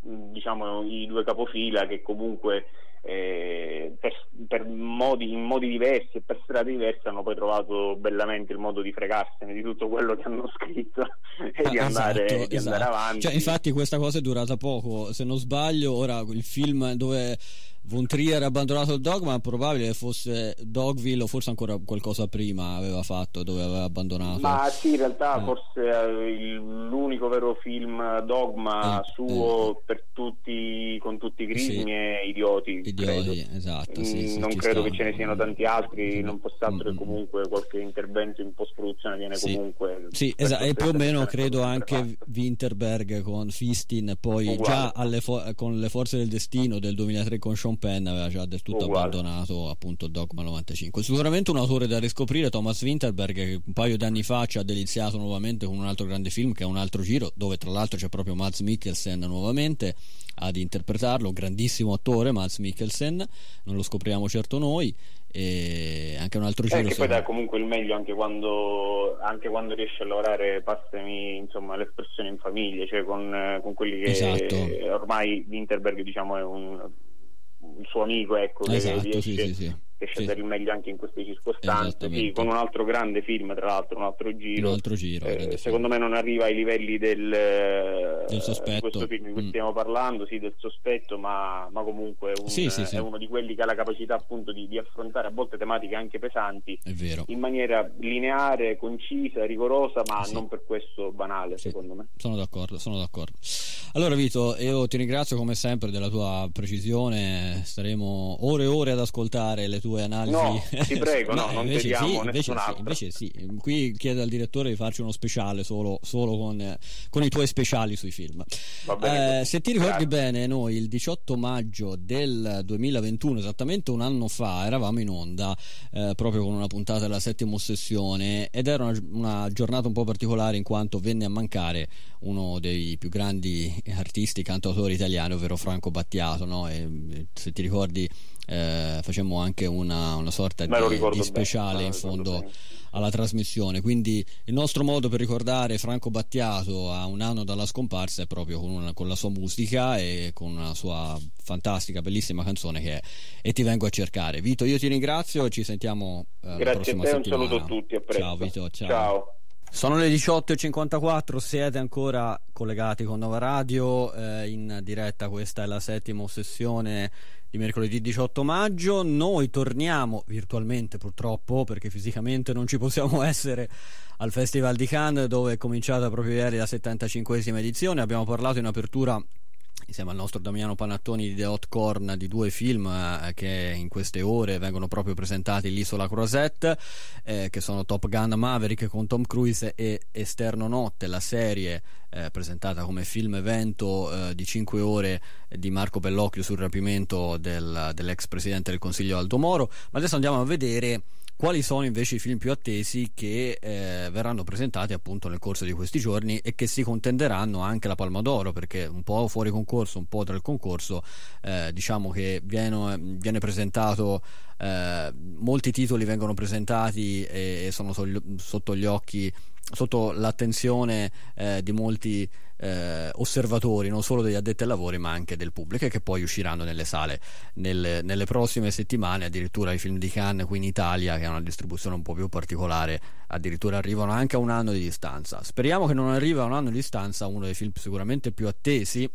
diciamo, i due capofila che comunque eh, per, per modi, in modi diversi e per strade diverse hanno poi trovato bellamente il modo di fregarsene di tutto quello che hanno scritto e ah, di, andare, esatto, di esatto. andare avanti. Cioè, infatti questa cosa è durata poco, se non sbaglio, ora il film dove Von Trier ha abbandonato il dogma, probabile fosse Dogville o forse ancora qualcosa prima aveva fatto dove aveva abbandonato. Ma sì, in realtà eh. forse il, l'unico vero film dogma eh, suo eh. per tutti, con tutti i crismi sì. è Idioti. Idioti, credo. esatto. Sì, sì, non credo sta. che ce ne siano tanti altri, non fosse altro che comunque qualche intervento in post produzione viene comunque. Sì, esatto, e più o meno credo anche Winterberg con Fistin, poi Uguale. già fo- con le forze del destino del 2003 con Sean Sean Penn aveva già del tutto Uguale. abbandonato appunto Dogma 95 sicuramente un autore da riscoprire Thomas Winterberg che un paio di anni fa ci ha deliziato nuovamente con un altro grande film che è un altro giro dove tra l'altro c'è proprio Mads Mikkelsen nuovamente ad interpretarlo un grandissimo attore Mads Mikkelsen non lo scopriamo certo noi e anche un altro eh, giro eh, che poi dà comunque il meglio anche quando, anche quando riesce a lavorare passami insomma l'espressione in famiglia cioè con, con quelli che esatto. ormai Winterberg diciamo è un il suo amico ecco, esatto, che riesce, sì, sì, sì riesce sì. a dare il meglio anche in queste circostanze. Sì, con un altro grande film, tra l'altro, un altro giro. Un altro giro eh, secondo me non arriva ai livelli del, del sospetto. Di questo film di cui mm. stiamo parlando, sì, del sospetto, ma, ma comunque un, sì, è uno di quelli che ha la capacità appunto di, di, affrontare a volte tematiche anche pesanti in maniera lineare, concisa, rigorosa, ma non per questo banale, secondo me. Sono d'accordo, sono d'accordo. Allora Vito, io ti ringrazio come sempre della tua precisione, staremo ore e ore ad ascoltare le tue tue analisi. No, ti prego, no, non invece sì, invece sì, invece sì, Qui chiede al direttore di farci uno speciale solo, solo con, con, i tuoi speciali sui film. Bene, eh, se ti ricordi grazie. bene, noi il 18 maggio del 2021, esattamente un anno fa, eravamo in onda eh, proprio con una puntata della settima ossessione ed era una, una giornata un po' particolare in quanto venne a mancare uno dei più grandi artisti cantautori italiani, ovvero Franco Battiato. No? E, se ti ricordi, eh, facemmo anche una, una sorta di, di, speciale bene, in fondo alla trasmissione. Quindi il nostro modo per ricordare Franco Battiato a un anno dalla scomparsa è proprio con, una, con la sua musica e con una sua fantastica, bellissima canzone che è E ti vengo a cercare. Vito, io ti ringrazio e ci sentiamo eh, Grazie a te, un saluto a tutti, a Ciao Vito, ciao. ciao. Sono le 18.54, siete ancora collegati con Nova Radio, eh, in diretta questa è la settima sessione di mercoledì 18 maggio. Noi torniamo virtualmente purtroppo perché fisicamente non ci possiamo essere al Festival di Cannes dove è cominciata proprio ieri la 75esima edizione. Abbiamo parlato in apertura insieme al nostro Damiano Panattoni di The Hot Corn di due film eh, che in queste ore vengono proprio presentati all'Isola Croisette eh, che sono Top Gun Maverick con Tom Cruise e Esterno Notte la serie eh, presentata come film evento eh, di 5 ore di Marco Bellocchio sul rapimento del, dell'ex presidente del Consiglio Aldo Moro. Ma adesso andiamo a vedere quali sono invece i film più attesi che eh, verranno presentati appunto nel corso di questi giorni e che si contenderanno anche la Palma d'Oro? Perché un po' fuori concorso, un po' tra il concorso eh, diciamo che viene, viene presentato eh, molti titoli vengono presentati e, e sono sotto gli occhi sotto l'attenzione eh, di molti eh, osservatori, non solo degli addetti ai lavori, ma anche del pubblico, che poi usciranno nelle sale nelle, nelle, prossime settimane. Addirittura i film di Cannes qui in Italia, che ha una distribuzione un po' più particolare, addirittura arrivano anche a un anno di distanza. Speriamo che non arrivi a un anno di distanza uno dei film sicuramente più attesi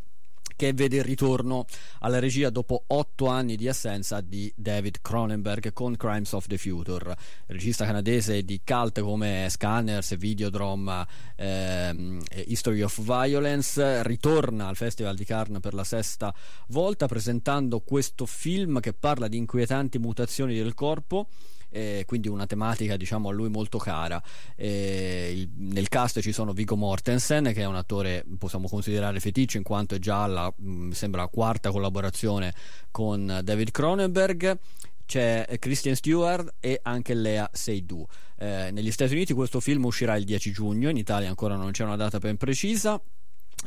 che vede il ritorno alla regia dopo otto anni di assenza di David Cronenberg con Crimes of the Future, regista canadese di cult come Scanners, Videodrome, ehm, History of Violence, ritorna al Festival di Cannes per la sesta volta presentando questo film che parla di inquietanti mutazioni del corpo eh, quindi una tematica diciamo a lui molto cara. Eh, il, nel cast ci sono Vigo Mortensen, che è un attore possiamo considerare feticcio in quanto è già la, mh, mm, sembra quarta collaborazione con David Cronenberg c'è Christian Stewart e anche Lea Seydoux. Eh, negli Stati Uniti questo film uscirà il 10 giugno, in Italia ancora non c'è una data ben precisa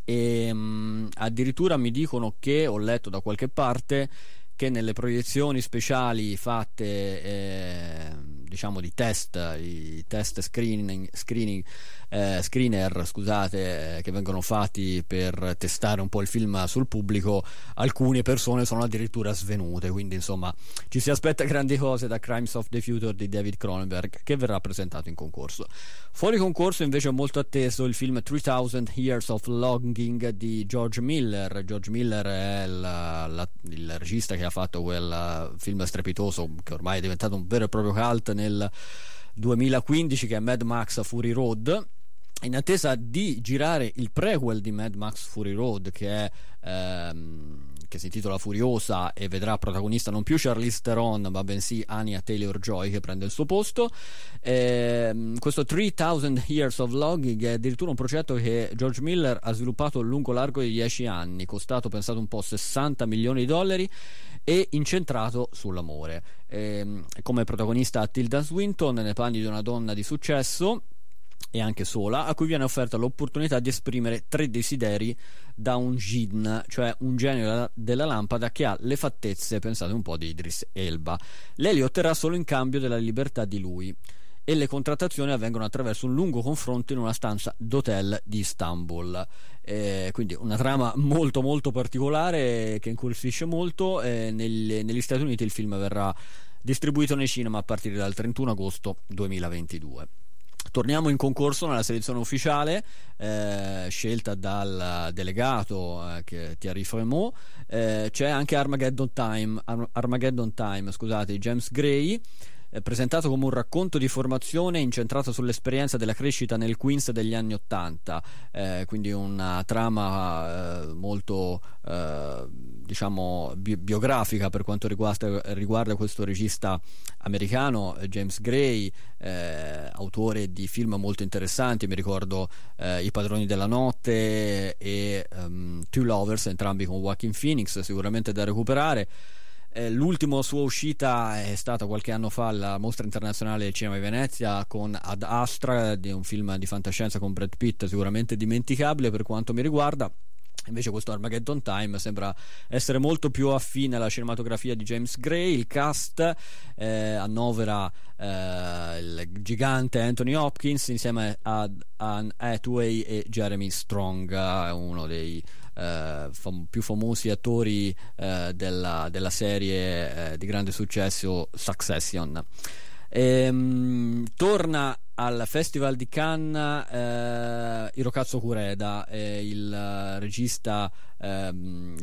e mh, mm, addirittura mi dicono che ho letto da qualche parte che nelle proiezioni speciali fatte eh, diciamo di test, i test screening, screening eh, screener scusate, eh, che vengono fatti per testare un po' il film sul pubblico, alcune persone sono addirittura svenute, quindi insomma ci si aspetta grandi cose da Crimes of the Future di David Cronenberg che verrà presentato in concorso. Fuori concorso invece è molto atteso il film 3000 Years of Longing di George Miller. George Miller è la, la, il regista che ha fatto quel film strepitoso che ormai è diventato un vero e proprio cult nel 2015 che è Mad Max Fury Road in attesa di girare il prequel di Mad Max Fury Road che è ehm, che si intitola Furiosa e vedrà protagonista non più Charlize Theron ma bensì Anya Taylor-Joy che prende il suo posto. Ehm, questo 3000 Years of Logging è addirittura un progetto che George Miller ha sviluppato lungo l'arco di 10 anni costato pensate un po' 60 milioni di dollari e incentrato sull'amore. Ehm, come protagonista Tilda Swinton nei panni di una donna di successo e anche sola, a cui viene offerta l'opportunità di esprimere tre desideri da un Jin, cioè un genio della lampada che ha le fattezze, pensate un po', di Idris Elba. Lei li otterrà solo in cambio della libertà di lui e le contrattazioni avvengono attraverso un lungo confronto in una stanza d'hotel di Istanbul. Eh, quindi una trama molto molto particolare che incuriosisce molto. Eh, negli, negli Stati Uniti il film verrà distribuito nei cinema a partire dal 31 agosto 2022. Torniamo in concorso nella selezione ufficiale eh, scelta dal delegato eh, Thierry Fremont. Eh, c'è anche Armageddon Time, Armageddon Time scusate, James Gray presentato come un racconto di formazione incentrato sull'esperienza della crescita nel Queens degli anni Ottanta, eh, quindi una trama eh, molto eh, diciamo bi- biografica per quanto riguarda, riguarda, questo regista americano James Gray, eh, autore di film molto interessanti, mi ricordo eh, I padroni della notte e um, Two Lovers, entrambi con Joaquin Phoenix, sicuramente da recuperare. Eh, l'ultima sua uscita è stata qualche anno fa alla Mostra Internazionale del Cinema di Venezia con Ad Astra, un film di fantascienza con Brad Pitt, sicuramente dimenticabile per quanto mi riguarda. Invece questo Armageddon Time sembra essere molto più affine alla cinematografia di James Gray, il cast eh, annovera eh, il gigante Anthony Hopkins insieme a Anne Hathaway e Jeremy Strong, uno dei eh, fam- più famosi attori eh, della, della, serie eh, di grande successo Succession. Ehm, torna al Festival di Cannes eh, Hirokazu Kureda, eh, il regista eh,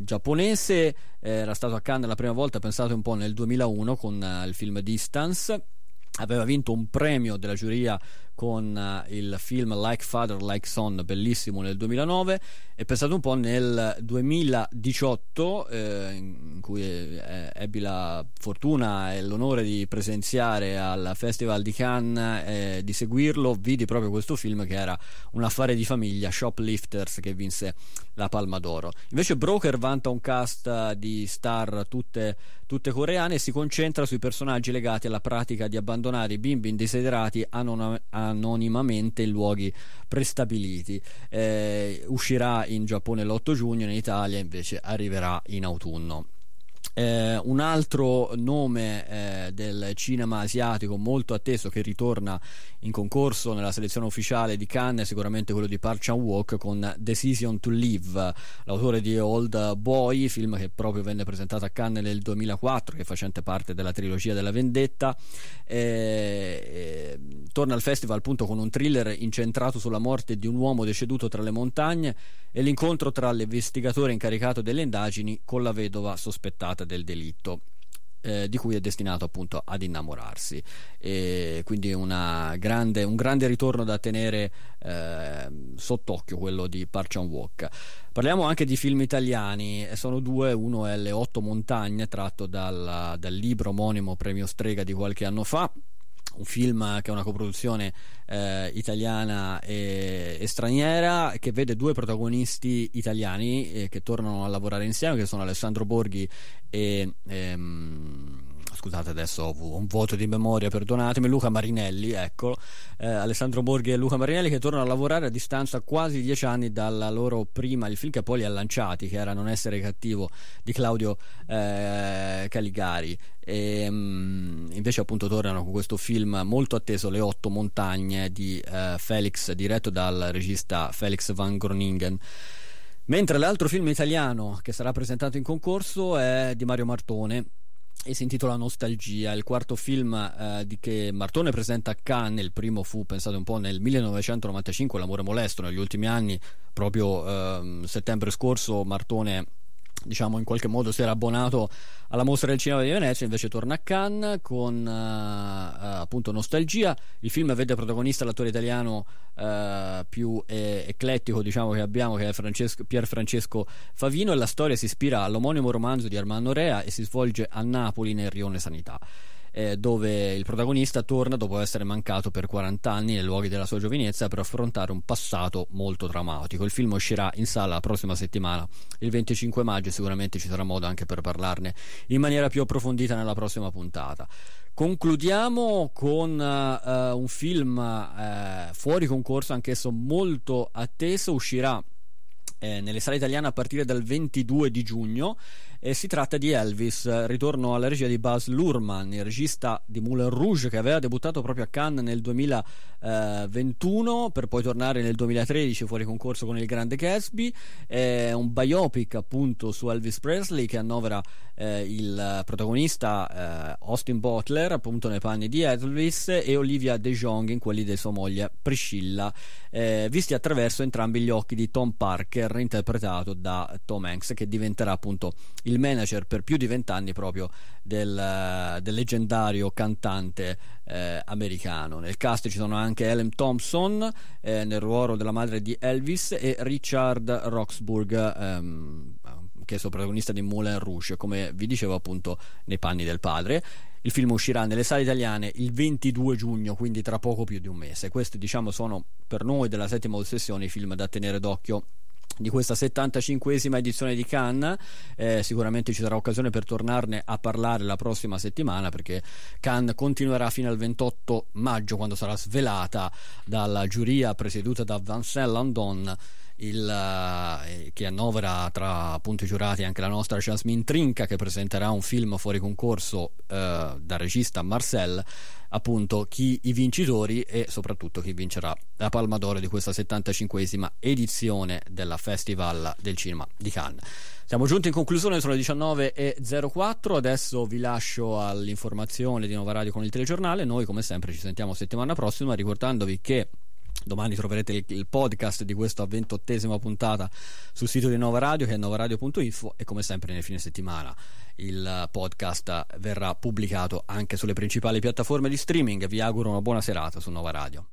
giapponese, era stato a Cannes la prima volta, pensate un po' nel 2001 con il film Distance. Aveva vinto un premio della giuria con uh, il film Like Father, Like Son, bellissimo nel 2009 e pensate un po' nel 2018 eh, in cui eh, ebbi la fortuna e l'onore di presenziare al Festival di Cannes eh, di seguirlo vidi proprio questo film che era un affare di famiglia Shoplifters che vinse la Palma d'Oro. Invece Broker vanta un cast di star tutte, tutte coreane e si concentra sui personaggi legati alla pratica di abbandonare i bimbi indesiderati anon- anonimamente in luoghi prestabiliti. Eh, uscirà in Giappone l'8 giugno in Italia invece arriverà in autunno eh, un altro nome eh, del cinema asiatico molto atteso che ritorna in concorso nella selezione ufficiale di Cannes è sicuramente quello di Park Chan-wook con Decision to Live, l'autore di Old Boy, film che proprio venne presentato a Cannes nel 2004, che facente parte della trilogia della vendetta. Eh, eh, torna al festival appunto con un thriller incentrato sulla morte di un uomo deceduto tra le montagne e l'incontro tra l'investigatore incaricato delle indagini con la vedova sospettata del delitto. Eh, di cui è destinato appunto ad innamorarsi e quindi grande, un grande ritorno da tenere eh, sott'occhio quello di Park Wook parliamo anche di film italiani sono due uno è Le otto montagne tratto dal, dal libro omonimo premio Strega di qualche anno fa un film che è una coproduzione eh, italiana e, e, straniera che vede due protagonisti italiani eh, che tornano a lavorare insieme che sono Alessandro Borghi e ehm, scusate adesso ho un voto di memoria perdonatemi. Luca Marinelli ecco eh, Alessandro Borghi e Luca Marinelli che tornano a lavorare a distanza quasi dieci anni dalla loro prima il film che poi li ha lanciati che era Non essere cattivo di Claudio eh, Caligari. E, um, invece appunto tornano con questo film molto atteso Le otto montagne di uh, Felix diretto dal regista Felix Van Groningen. Mentre l'altro film italiano che sarà presentato in concorso è di Mario Martone e si intitola Nostalgia, il quarto film eh, di che Martone presenta a Cannes, il primo fu pensate un po' nel 1995, L'amore molesto, negli ultimi anni, proprio eh, settembre scorso Martone diciamo in qualche modo si era abbonato alla mostra del cinema di Venezia invece torna a Cannes con uh, appunto Nostalgia. Il film vede protagonista l'attore italiano uh, più eh, eclettico diciamo che abbiamo che è Francesco, Pier Francesco Favino. E la storia si ispira all'omonimo romanzo di Armando Rea e si svolge a Napoli nel Rione Sanità eh, dove il protagonista torna dopo essere mancato per 40 anni nei luoghi della sua giovinezza per affrontare un passato molto traumatico. Il film uscirà in sala la prossima settimana, il 25 maggio, sicuramente ci sarà modo anche per parlarne in maniera più approfondita nella prossima puntata. Concludiamo con uh, un film uh, fuori concorso, anch'esso molto atteso, uscirà eh, nelle sale italiane a partire dal 22 di giugno e si tratta di Elvis, ritorno alla regia di Buzz Lurman, il regista di Moulin Rouge che aveva debuttato proprio a Cannes nel 2021 per poi tornare nel 2013 fuori concorso con il grande Gatsby. È un biopic appunto su Elvis Presley che annovera eh, il protagonista eh, Austin Butler appunto nei panni di Elvis e Olivia De Jong in quelli di sua moglie Priscilla, eh, visti attraverso entrambi gli occhi di Tom Parker interpretato da Tom Hanks che diventerà appunto il il manager per più di vent'anni proprio del, del leggendario cantante eh, americano. Nel cast ci sono anche Ellen Thompson eh, nel ruolo della madre di Elvis e Richard Roxburgh ehm, che è protagonista di Moulin Rouge, come vi dicevo appunto nei panni del padre. Il film uscirà nelle sale italiane il 22 giugno, quindi tra poco più di un mese. Questi diciamo sono per noi della settima ossessione i film da tenere d'occhio di questa 75esima edizione di Cannes. Eh, sicuramente ci sarà occasione per tornarne a parlare la prossima settimana perché Cannes continuerà fino al 28 maggio quando sarà svelata dalla giuria presieduta da Vincent Landon il, eh, che annovera tra appunto i giurati anche la nostra Jasmine Trinca che presenterà un film fuori concorso eh, dal regista Marcel appunto chi i vincitori e soprattutto chi vincerà la Palma d'Oro di questa 75esima edizione della Festival del Cinema di Cannes. Siamo giunti in conclusione, sono le 19.04, adesso vi lascio all'informazione di Nova Radio con il telegiornale, noi come sempre ci sentiamo settimana prossima ricordandovi che Domani troverete il, il podcast di questa ventottesima puntata sul sito di Nova Radio che è novaradio.info e come sempre nel fine settimana il podcast verrà pubblicato anche sulle principali piattaforme di streaming. Vi auguro una buona serata su Nova Radio.